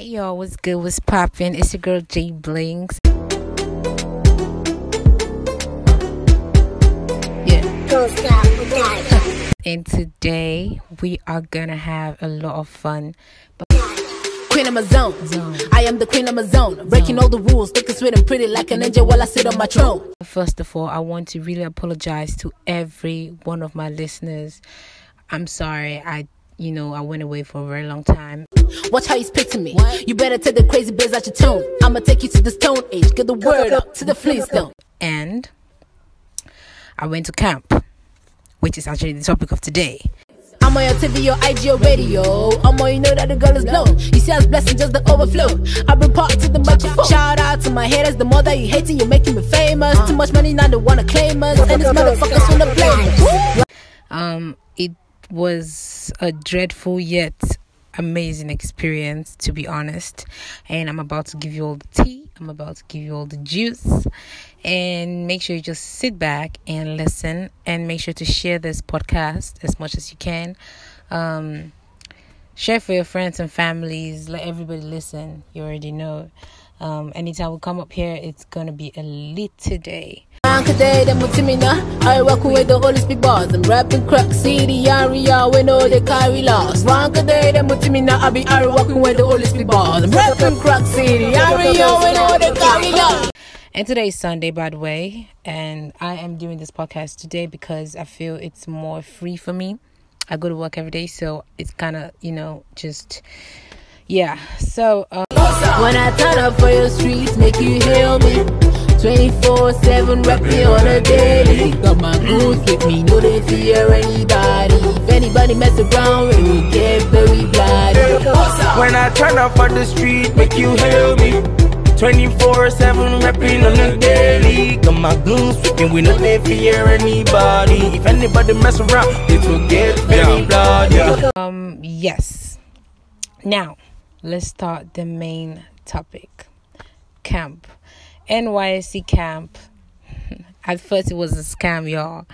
Hey y'all, what's good? What's poppin'? It's your girl Jay Blinkz. Yeah. And today we are gonna have a lot of fun. But Queen of my zone. I am the queen of my zone. Breaking all the rules, looking sweet and pretty like an angel while I sit on my throne. First of all, I want to really apologize to every one of my listeners. I'm sorry, I you know, I went away for a very long time. Watch how you speak to me. You better take the crazy biz out your tone. I'ma take you to the stone age. Get the word up to the Flintstone. And I went to camp, which is actually the topic of today. I'm on your TV, your IG, your radio. I'm on, you know that the girl is blown. You see us blessing just the overflow. I bring part to the microphone. Shout out to my haters, the more that you hating, you're making me famous. Too much money, now they wanna claim us. And these motherfuckers wanna us. Um, it was a dreadful yet amazing experience, to be honest. And I'm about to give you all the tea. I'm about to give you all the juice. And make sure you just sit back and listen. And make sure to share this podcast as much as you can. Um, share for your friends and families. Let everybody listen. You already know. Um, anytime we come up here, it's gonna be a lit today. Today, them with me now. I work with the bars. I'm rapping crack city, area, we know they carry day, them with me now. I be I with the bars. I'm rapping crack city, area, we know they carry loss. And today is Sunday, by the way, and I am doing this podcast today because I feel it's more free for me. I go to work every day, so it's kind of, you know, just, yeah. So, um, When I turn up for your streets, make you hail me. 24 7 rapping on a daily. Got my goons with me, no they fear anybody. If anybody mess around, it will get very bloody. When I turn up on the street, make you hail me. 24 7 rapping on the daily. Got my goons freaking, we no they fear anybody. If anybody mess around, it will get very bloody. um, yes. Now, let's start the main topic camp. NYSC camp. At first, it was a scam, y'all.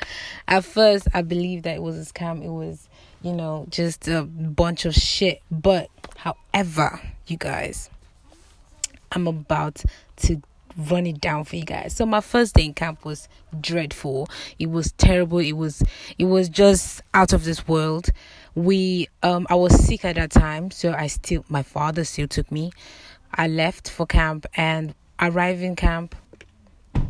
At first, I believed that it was a scam. It was, you know, just a bunch of shit. But, however, you guys, I'm about to run it down for you guys. So my first day in camp was dreadful. It was terrible. It was it was just out of this world. We um I was sick at that time, so I still my father still took me. I left for camp and arriving camp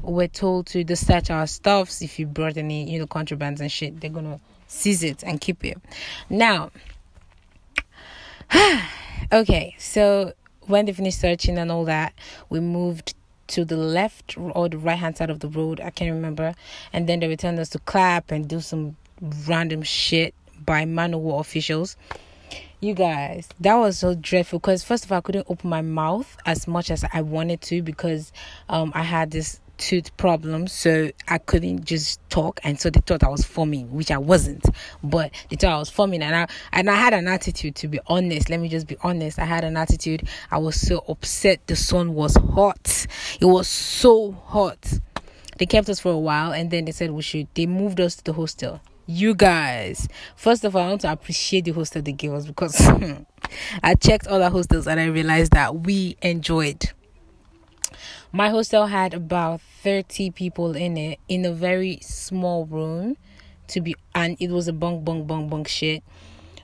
we're told to search our stuffs if you brought any, you know, contrabands and shit, they're gonna seize it and keep it. Now okay, so when they finished searching and all that, we moved to the left or the right hand side of the road. I can't remember. And then they returned us to clap and do some random shit by man of war officials. You guys, that was so dreadful because first of all, I couldn't open my mouth as much as I wanted to because um I had this tooth problem, so I couldn't just talk, and so they thought I was foaming, which I wasn't, but they thought I was foaming, and I and I had an attitude. To be honest, let me just be honest, I had an attitude. I was so upset. The sun was hot. It was so hot. They kept us for a while, and then they said we should. They moved us to the hostel you guys. First of all i want to appreciate the hostel they gave us because i checked all other hostels and i realized that we enjoyed. My hostel had about 30 people in it in a very small room to be and it was a bunk bunk bunk bunk shit.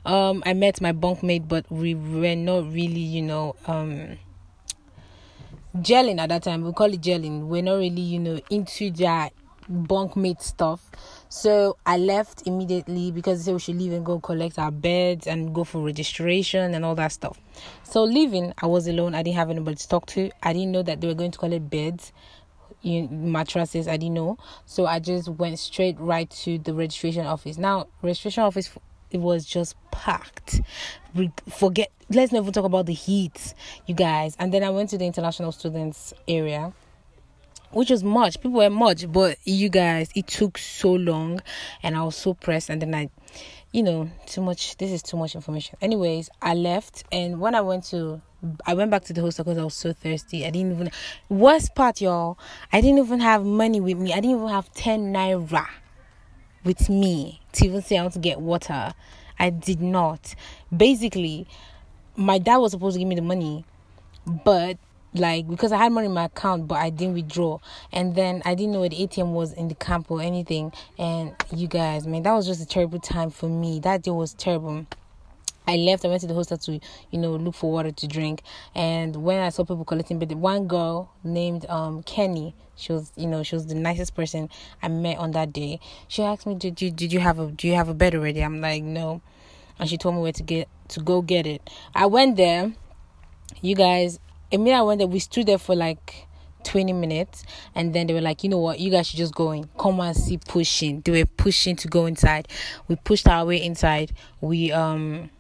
Um i met my bunkmate but we were not really you know um gelling at that time. We call it gelling. We're not really you know into that bunkmate stuff so I left immediately because they said we should leave and go collect our beds and go for registration and all that stuff. So leaving, I was alone. I didn't have anybody to talk to. I didn't know that they were going to collect beds, mattresses. I didn't know. So I just went straight right to the registration office. Now registration office it was just packed. Forget. Let's never talk about the heat, you guys. And then I went to the international students area which was much people were much but you guys it took so long and i was so pressed and then i you know too much this is too much information. Anyways i left and when i went to i went back to the hostel because i was so thirsty. I didn't even worst part y'all i didn't even have money with me. I didn't even have 10 naira with me to even say i want to get water. I did not. Basically my dad was supposed to give me the money but like because I had money in my account but I didn't withdraw and then I didn't know where the ATM was in the camp or anything and you guys man that was just a terrible time for me that day was terrible I left. I went to the hostel to, you know, look for water to drink. And when I saw people collecting, but one girl named um Kenny, she was, you know, she was the nicest person I met on that day. She asked me, "Did you did you have a do you have a bed already?" I'm like, "No," and she told me where to get to go get it. I went there. You guys, I mean, I went there. We stood there for like 20 minutes and then they were like you know what? You guys should just go in. Come and see pushing. They were pushing to go inside. We pushed our way inside. We um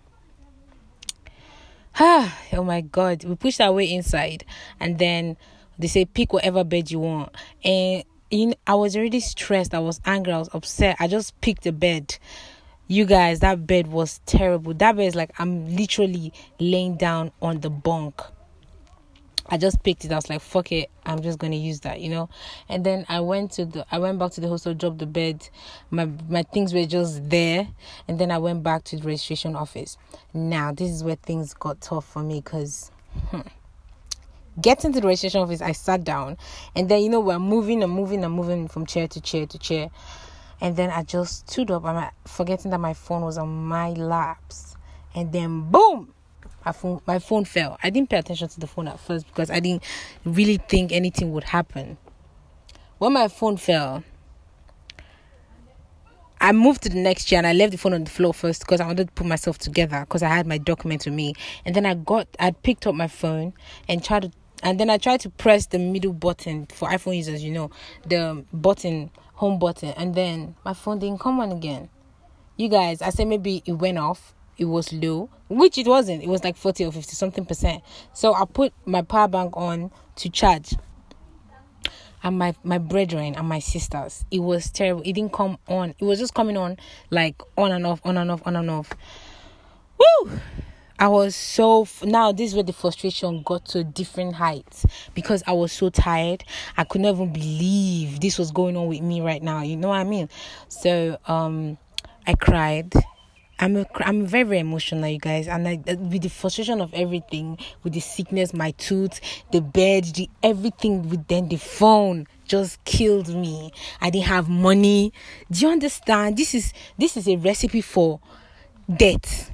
ah oh my god. We pushed our way inside and then they say pick whatever bed you want. And in i was already stressed. I was angry. I was upset. I just picked a bed. You guys that bed was terrible. That bed is like i'm literally laying down on the bunk I just picked it. I was like, fuck it, I'm just gonna use that, you know. And then I went to the I went back to the hostel, dropped the bed. My my things were just there, and then I went back to the registration office. Now this is where things got tough for me because hmm, getting to the registration office, I sat down, and then you know we're moving and moving and moving from chair to chair to chair, and then I just stood up. I'm forgetting that my phone was on my laps, and then boom my phone my phone fell. I didn't pay attention to the phone at first because I didn't really think anything would happen. When my phone fell, I moved to the next chair and I left the phone on the floor first because I wanted to put myself together because I had my document with me. And then I got I picked up my phone and tried to and then I tried to press the middle button for iPhone users, you know, the button home button and then my phone didn't come on again. You guys, I said maybe it went off it was low, which it wasn't. It was like 40 or 50 something percent. So I put my power bank on to charge. And my my brethren and my sisters, it was terrible. It didn't come on. It was just coming on like on and off, on and off, on and off. Woo! I was so now this is where the frustration got to different heights because I was so tired. I could never believe this was going on with me right now. You know what I mean? So um I cried I'm a, I'm very very emotional, you guys, and I, with the frustration of everything, with the sickness, my tooth, the bed, the everything, with then the phone just killed me. I didn't have money. Do you understand? This is this is a recipe for death.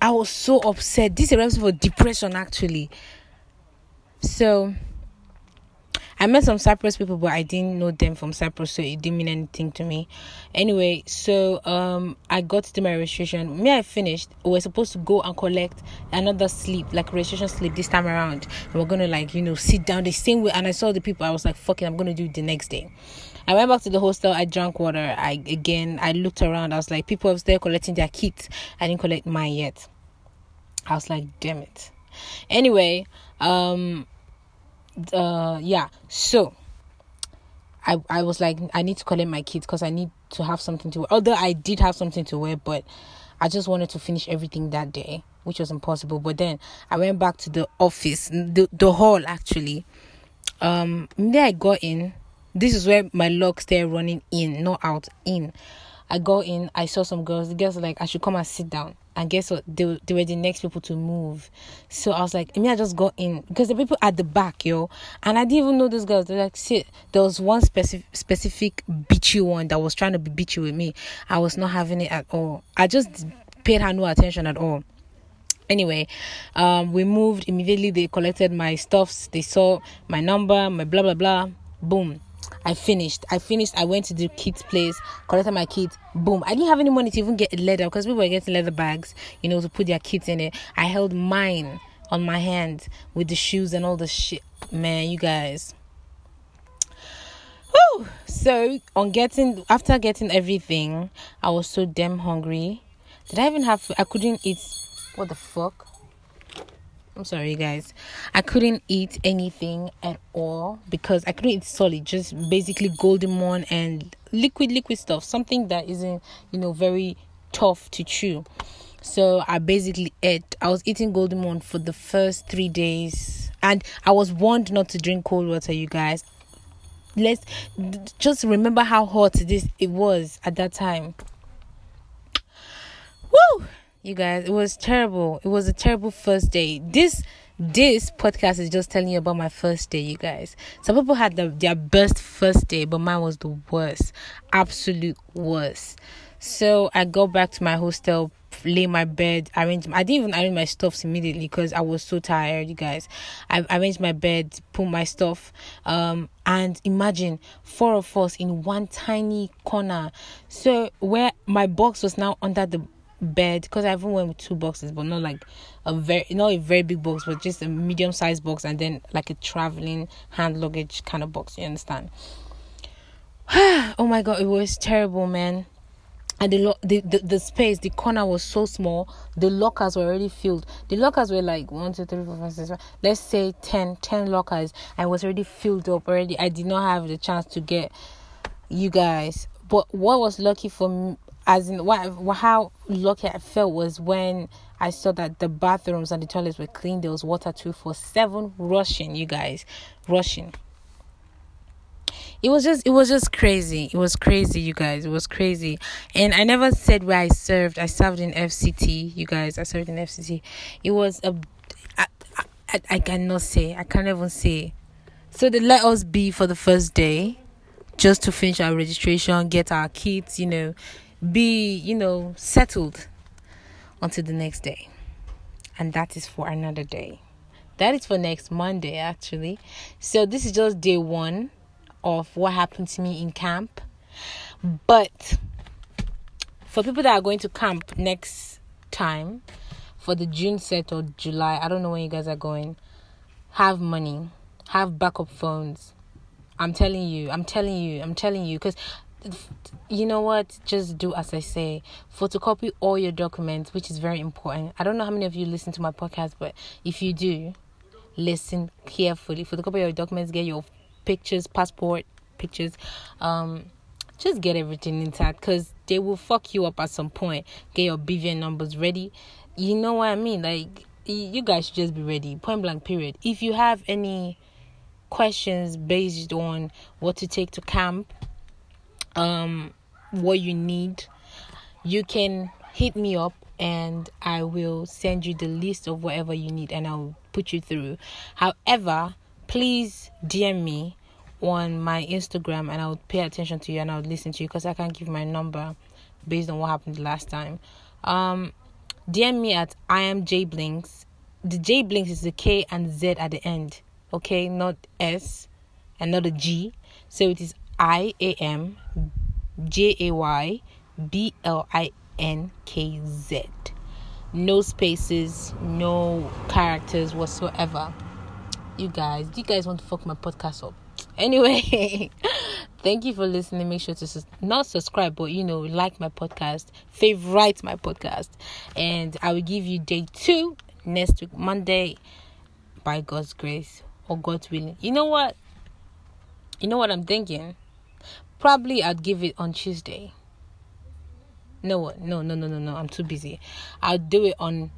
I was so upset. This is a recipe for depression, actually. So I met some Cyprus people, but I didn't know them from Cyprus, so it didn't mean anything to me. Anyway, so um, I got to my registration. Me, I finished. We were supposed to go and collect another slip, like registration slip, this time around. And we're gonna like you know sit down the same way. And I saw the people. I was like, fucking, I'm gonna do it the next day." I went back to the hostel. I drank water. I again, I looked around. I was like, people was there collecting their kits. I didn't collect mine yet. I was like, damn it. Anyway, um, uh yeah. So i i was like i need to collect my kids because i need to have something to wear. Although i did have something to wear but i just wanted to finish everything that day which was impossible. But then i went back to the office the, the hall actually. Um there i got in. This is where my luck started running in not out in. I got in. I saw some girls. The girls like i should come and sit down and guess what they, they were the next people to move. So i was like I mean i just got in. Because the people at the back yo and i didn't even know those girls. They're like see there was one specific specific bitchy one that was trying to be bitchy with me. I was not having it at all. I just paid her no attention at all. Anyway um we moved immediately. They collected my stuffs. They saw my number my blah blah blah. Boom I finished. I finished. I went to the kids' place, collected my kids. Boom. I didn't have any money to even get leather because people were getting leather bags, you know, to put their kids in it. I held mine on my hand with the shoes and all the shit. Man, you guys. Whew. So on getting after getting everything, I was so damn hungry. Did I even have? I couldn't eat. What the fuck? I'm sorry, you guys. I couldn't eat anything at all because I couldn't eat solid, just basically golden morn and liquid, liquid stuff, something that isn't, you know, very tough to chew. So I basically ate. I was eating golden morn for the first three days, and I was warned not to drink cold water. You guys, let's just remember how hot this it was at that time. Woo! You guys it was terrible it was a terrible first day this this podcast is just telling you about my first day, you guys. Some people had the, their best first day, but mine was the worst, absolute worst. So I go back to my hostel, lay my bed, arrange. I didn't even arrange my stuffs immediately because I was so tired, you guys. I arranged my bed, put my stuff, um, and imagine four of us in one tiny corner. So where my box was now under the bed because I even went with two boxes, but not like a very not a very big box, but just a medium sized box, and then like a traveling hand luggage kind of box. You understand? oh my god, it was terrible, man. And the, lo- the, the the space, the corner was so small. The lockers were already filled. The lockers were like one, two, three, four, five, six, seven. Let's say 10, 10 lockers. I was already filled up already. I did not have the chance to get you guys. But what was lucky for me, as in what how lucky I felt was when I saw that the bathrooms and the toilets were clean. There was water two for seven rushing, you guys, rushing. It was just it was just crazy. It was crazy, you guys. It was crazy. And I never said where I served. I served in FCT, you guys. I served in FCT. It was a I, I, I cannot say. I can't even say. So they let us be for the first day just to finish our registration, get our kits, you know, be, you know, settled until the next day. And that is for another day. That is for next Monday, actually. So this is just day one of what happened to me in camp. But for people that are going to camp next time, for the June set or July, I don't know when you guys are going, have money, have backup phones. I'm telling you, I'm telling you, I'm telling you, because you know what? Just do as I say. Photocopy all your documents, which is very important. I don't know how many of you listen to my podcast, but if you do, listen carefully. Photocopy your documents, get your pictures, passport pictures. Um, just get everything intact because they will fuck you up at some point. Get your BVN numbers ready. You know what I mean? Like, you guys should just be ready. Point blank, period. If you have any questions based on what to take to camp, um, what you need, you can hit me up and I will send you the list of whatever you need and I'll put you through. However, please DM me on my Instagram and I would pay attention to you and I would listen to you because I can't give my number based on what happened last time. Um, DM me at I am Jay Blinkz. The Jay Blinkz is the K and Z at the end, okay, not S and not a G. So it is I A M J A Y B L I N K Z. No spaces, no characters whatsoever. You guys, do you guys want to fuck my podcast up? Anyway, thank you for listening. Make sure to not subscribe, but you know, like my podcast, favorite my podcast, and I will give you day two next week, Monday, by God's grace or God's willing. You know what? You know what I'm thinking? Probably I'd give it on Tuesday. No, no, no, no, no, no. I'm too busy. I'll do it on.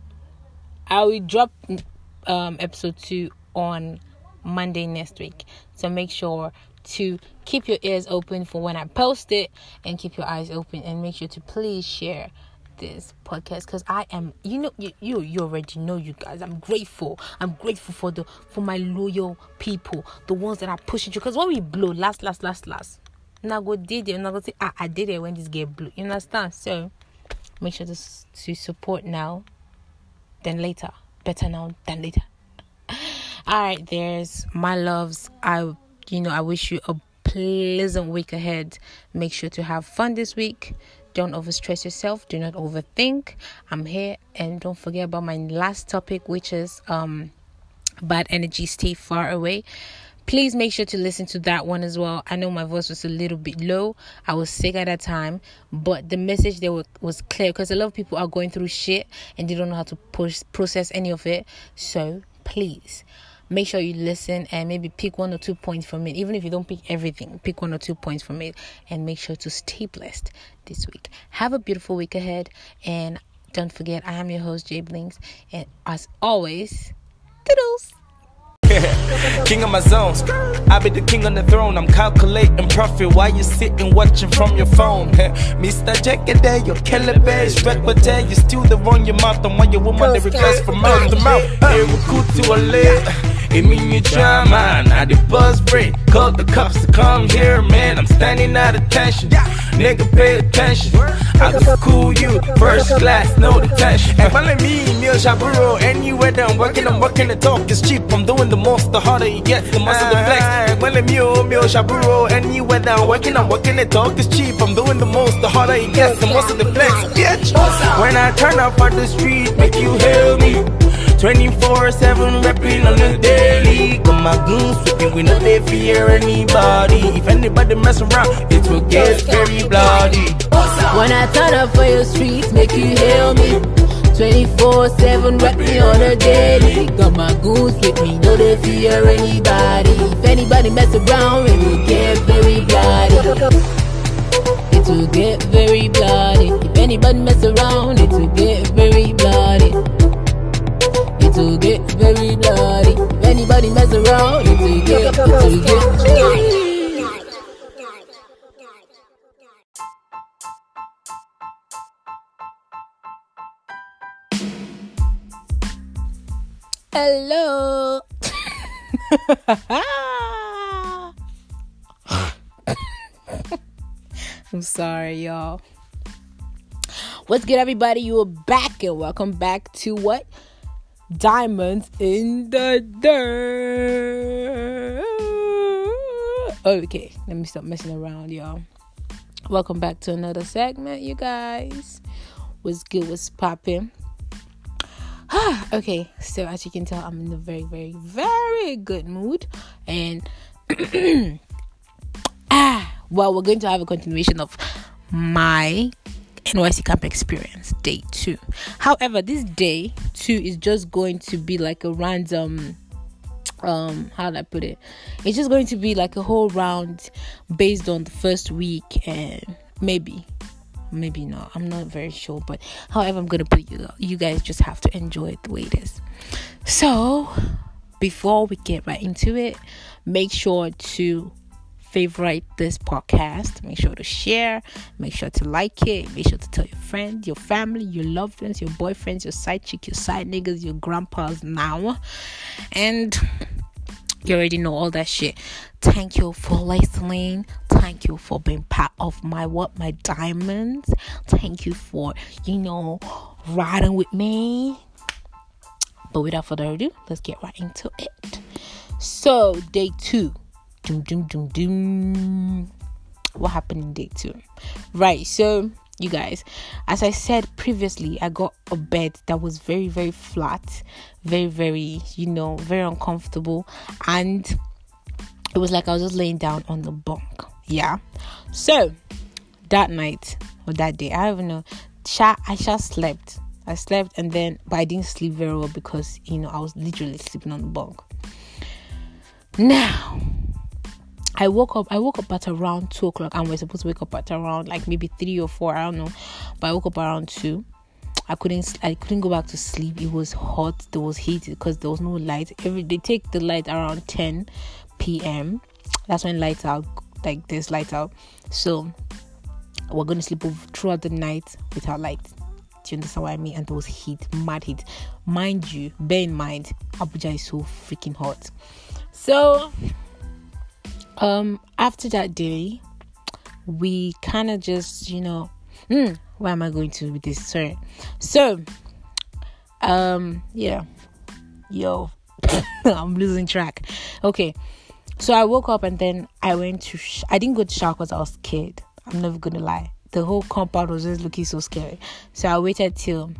I will drop um episode two on Monday next week. So make sure to keep your ears open for when I post it and keep your eyes open and make sure to please share this podcast because I am you know you, you you already know you guys I'm grateful I'm grateful for the for my loyal people the ones that are pushing you because when we blow last last last last now go did it go say ah, I did it when this game blew you understand? So make sure to to support now then later. Better now than later. All right there's my loves. I you know i wish you a pleasant week ahead. Make sure to have fun this week. Don't overstress yourself. Do not overthink. I'm here and don't forget about my last topic which is um bad energy stay far away please make sure to listen to that one as well. I know my voice was a little bit low. I was sick at that time, but the message there was clear because a lot of people are going through shit and they don't know how to push, process any of it. So please make sure you listen and maybe pick one or two points from it. Even if you don't pick everything, pick one or two points from it and make sure to stay blessed this week. Have a beautiful week ahead and don't forget I am your host Jay Blinkz and as always, toodles. king of my zones. I be the king on the throne. I'm calculating profit while you sitting watching from your phone. Mr. There, your killer bear, strike but there, you still the run your mouth on why your woman the request from mouth to mouth. Hey, recruit to a lid. It mean you drama, I the buzz break. Call the cops to come here, man. I'm standing at attention. Nigga, pay attention. I can school you, first class, no detention. And follow me, Neil Shaburo. Anywhere that I'm working, I'm working the talk is cheap. I'm doing the most, the harder it gets, the muscle the flex. Follow me, oh, Neil Shaburo. Anywhere that I'm working, I'm working the talk is cheap. I'm doing the most, the harder it gets, the muscle the flex. Bitch. When I turn up on the street, make you hail me. 24 7 repping on the daily. Got my goons sweeping, we no they fear anybody. If anybody mess around, it will get very bloody. When I turn up for your streets, make you hail me. 24 7 rep me on a daily. Got my goons with me, no they fear anybody. If anybody mess around, it will get very bloody. It will get very bloody. If anybody mess around, it will get very bloody. Will get very bloody. If anybody mess around, it will get, it will get. Hello. I'm sorry, y'all. What's good, everybody? You are back, and welcome back to what? Diamonds in the dirt. Okay, let me stop messing around, y'all. Welcome back to another segment, you guys. What's good? What's popping? okay, so as you can tell, I'm in a very, very, very good mood, and ah, well, we're going to have a continuation of my NYSC camp experience, day two. However, this day two is just going to be like a random um how do I put it? It's just going to be like a whole round based on the first week and maybe maybe not. I'm not very sure, but however I'm gonna put you you guys just have to enjoy it the way it is. So before we get right into it, make sure to favorite this podcast. Make sure to share. Make sure to like it. Make sure to tell your friends, your family, your loved ones, your boyfriends, your side chick, your side niggas, your grandpas now. And you already know all that shit. Thank you for listening. Thank you for being part of my what my diamonds. Thank you for you know riding with me. But without further ado, let's get right into it. So day two doom doom doom doom what happened in day two? Right so you guys as i said previously i got a bed that was very very flat very very you know very uncomfortable and it was like i was just laying down on the bunk yeah? So that night or that day i don't know i just slept. I slept and then but i didn't sleep very well because you know i was literally sleeping on the bunk. Now I woke up. I woke up at around two o'clock, and we're supposed to wake up at around like maybe three or four. I don't know, but I woke up around two. I couldn't. I couldn't go back to sleep. It was hot. There was heat because there was no light. Every they take the light around ten p.m. That's when lights out. Like there's light out. So we're gonna sleep throughout the night without light. Do you understand what I mean? And there was heat, mad heat. Mind you, bear in mind, Abuja is so freaking hot. So um after that day we kind of just you know mm, where am i going to with this? Sorry. So um yeah. Yo i'm losing track. Okay. So i woke up and then i went to sh- i didn't go to shower because i was scared. I'm never gonna lie. The whole compound was just looking so scary. So i waited till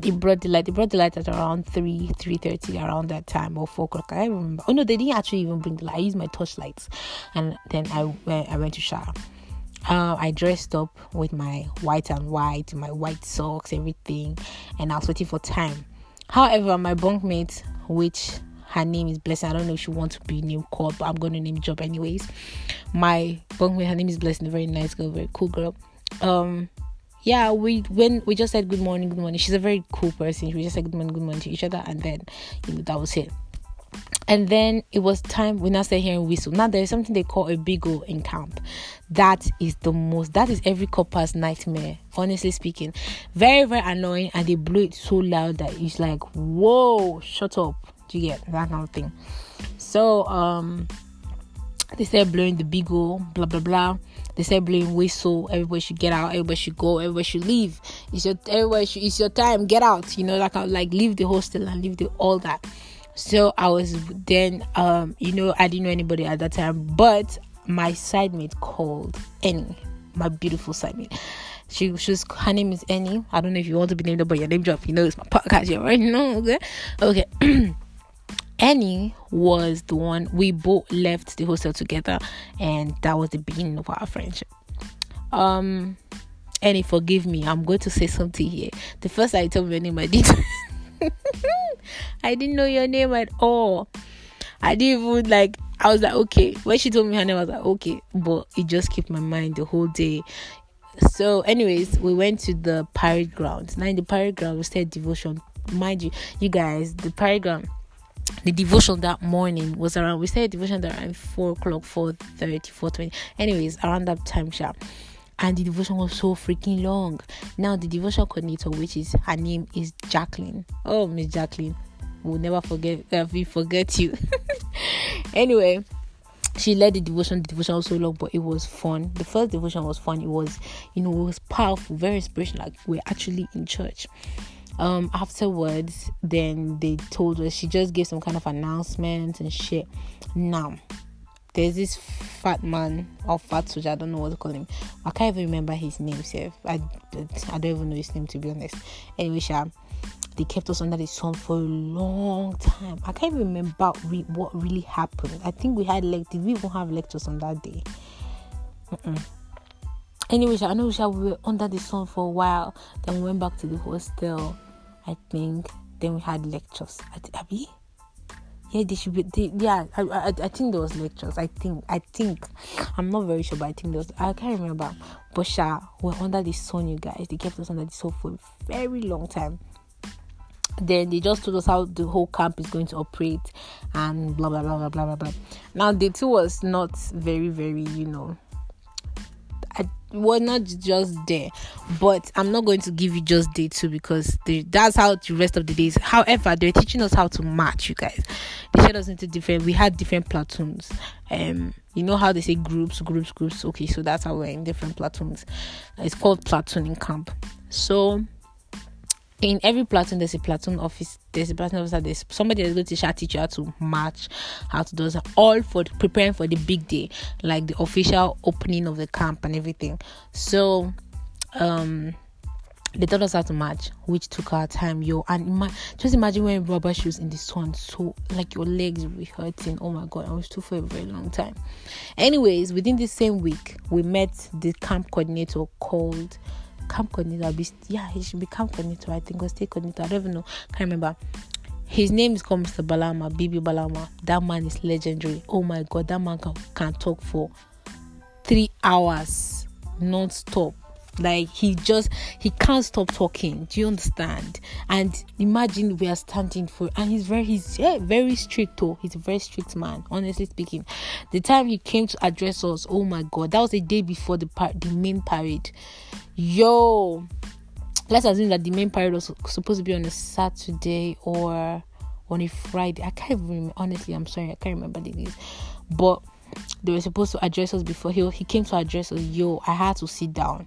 they brought the light. They brought the light at around three, three thirty, around that time or four o'clock. I remember. Oh no, they didn't actually even bring the light. I used my torchlights, and then I went. I went to shower. Uh, I dressed up with my white and white, my white socks, everything, and I was waiting for time. However, my bunkmate, which her name is Blessing, I don't know if she wants to be name called, but I'm going to name job anyways. My bunkmate, her name is Blessing, a very nice girl, very cool girl. Um, yeah, we when we just said good morning, good morning. She's a very cool person. We just said good morning, good morning to each other, and then you know that was it. and then it was time we now start hearing whistle. Now there is something they call a bugle in camp. That is the most that is every corper's nightmare, honestly speaking. Very, very annoying and they blew it so loud that it's like, whoa, shut up. Do you get that kind of thing? So um they started blowing the bugle, blah blah blah. They started blowing whistle. Everybody should get out. Everybody should go. Everybody should leave. It's your everybody should, it's your time. Get out. You know, like like leave the hostel and leave the all that so i was then um you know i didn't know anybody at that time but my side mate called Annie, my beautiful side mate. She, she's her name is Annie. I don't know if you want to be named by your name drop. You know it's my podcast here, right? No, okay, okay. Annie was the one we both left the hostel together, and that was the beginning of our friendship. Um, Annie, forgive me. I'm going to say something here. The first I told your name, I didn't, I didn't know your name at all. I didn't even like. I was like, okay. When she told me her name, I was like, okay. But it just kept my mind the whole day. So, anyways, we went to the parade ground. Now in the parade ground, we said devotion. Mind you, you guys, the parade ground the devotion that morning was around we said devotion around 4 o'clock 4 30 4 20 anyways around that time sharp and the devotion was so freaking long. Now the devotion coordinator, which is her name is Jacqueline. Oh, Miss Jacqueline, we'll never forget. Uh, we forget you. anyway, she led the devotion. The devotion was so long, but it was fun. The first devotion was fun. It was, you know, it was powerful, very inspirational. Like we're actually in church. Um, afterwards, then they told us she just gave some kind of announcement and shit. Now, there's this fat man or fat soldier, I don't know what to call him. I can't even remember his name. I, I don't even know his name to be honest. Anyway, Sha, they kept us under the sun for a long time. I can't even remember re- what really happened. I think we had like did we even have lectures on that day? Mm-mm. Anyway, I know we were under the sun for a while. Then we went back to the hostel. I think. Then we had lectures. at Abby? yeah they should be they, yeah I, I, I think there was lectures i think i think i'm not very sure but i think there was i can't remember but sure, we're under the sun you guys they kept us under the sun for a very long time then they just told us how the whole camp is going to operate and blah blah blah blah blah blah blah now the two was not very very you know Was not just there, but I'm not going to give you just day two because the, that's how the rest of the days. However, they're teaching us how to match, you guys. They showed us into different. We had different platoons. Um, you know how they say groups, groups, groups. Okay, so that's how we're in different platoons. It's called platooning camp. So in every platoon there's a platoon office there's a platoon officer there's somebody that's going to teach teach you how to march how to do that all for preparing for the big day like the official opening of the camp and everything. So um they taught us how to march which took our time. Yo and ima- just imagine wearing rubber shoes in the sun so like your legs will be hurting. Oh my god i was too for a very long time. Anyways within the same week we met the camp coordinator called camp coordinator. Be, yeah, he should be camp coordinator. I think or state coordinator. I don't even know. Can't remember. His name is called Mr. Balama, Bibi Balama. That man is legendary. Oh my god, that man can, can talk for three hours non-stop like he just he can't stop talking do you understand and imagine we are standing for and he's very he's yeah, very strict though he's a very strict man honestly speaking the time he came to address us oh my god that was the day before the par- the main parade yo let's assume that the main parade was supposed to be on a saturday or on a friday. I can't even remember honestly i'm sorry i can't remember the days. But they were supposed to address us before. He, he came to address us. Yo i had to sit down.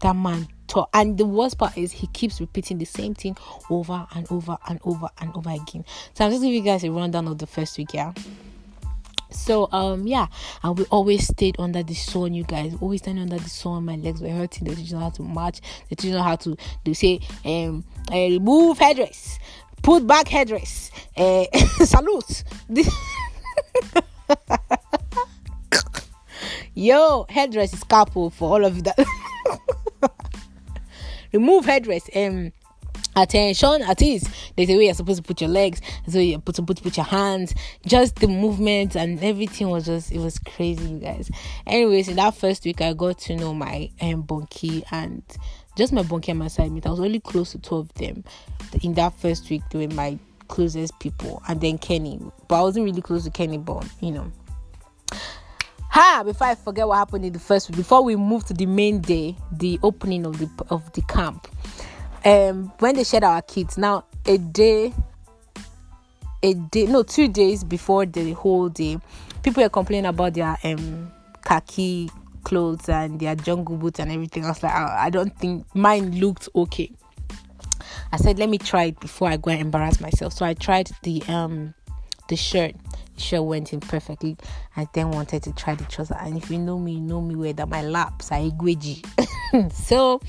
That man talk. And the worst part is he keeps repeating the same thing over and over and over and over again. So i'm just giving you guys a rundown of the first week yeah so um yeah and we always stayed under the sun you guys. Always standing under the sun. My legs were hurting. They teaching how to march they teaching how to they say um uh, remove headdress. Put back headdress. Uh, salute. Yo headdress is couple for all of that. Remove headdress. Um attention at least there's a way you're supposed to put your legs so you're supposed to put, your hands just the movement and everything was just it was crazy you guys anyways in that first week i got to know my um bunkie and just my bunkie and my side mate i was only close to two of them in that first week they were my closest people, and then Kenny. But I wasn't really close to Kenny, but you know. Ha! Before I forget what happened in the first week, before we moved to the main day, the opening of the of the camp. Um, when they shed our kids, now a day, a day, no, two days before the whole day, people were complaining about their um khaki clothes and their jungle boots and everything. I was like, I, I don't think mine looked okay. I said, let me try it before I go and embarrass myself. So I tried the um the shirt. The shirt went in perfectly. I then wanted to try the trouser. And if you know me, you know me where that my laps are igweji. so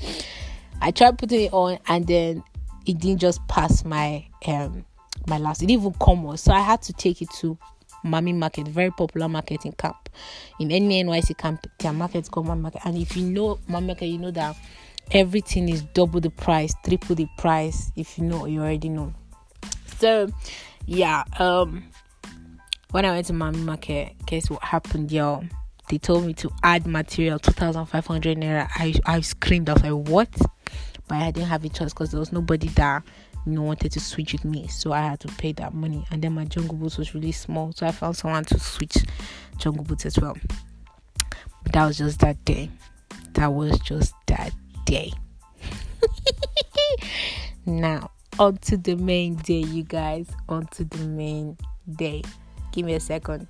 I tried putting it on and then it didn't just pass my um my last. It didn't even come on. So I had to take it to Mami Market, very popular market in camp. In any NYSC camp, their market's called Mami Market. And if you know Mami Market, you know that everything is double the price, triple the price. If you know, you already know. So, yeah. Um, when I went to Mami Market, guess what happened, y'all? They told me to add material, two thousand five hundred naira. I I screamed. I was like, "What?" But I didn't have a choice because there was nobody there you know wanted to switch with me. So i had to pay that money. And then my jungle boots was really small. So i found someone to switch jungle boots as well. But that was just that day. That was just that day. Now on to the main day you guys. On to the main day. Give me a second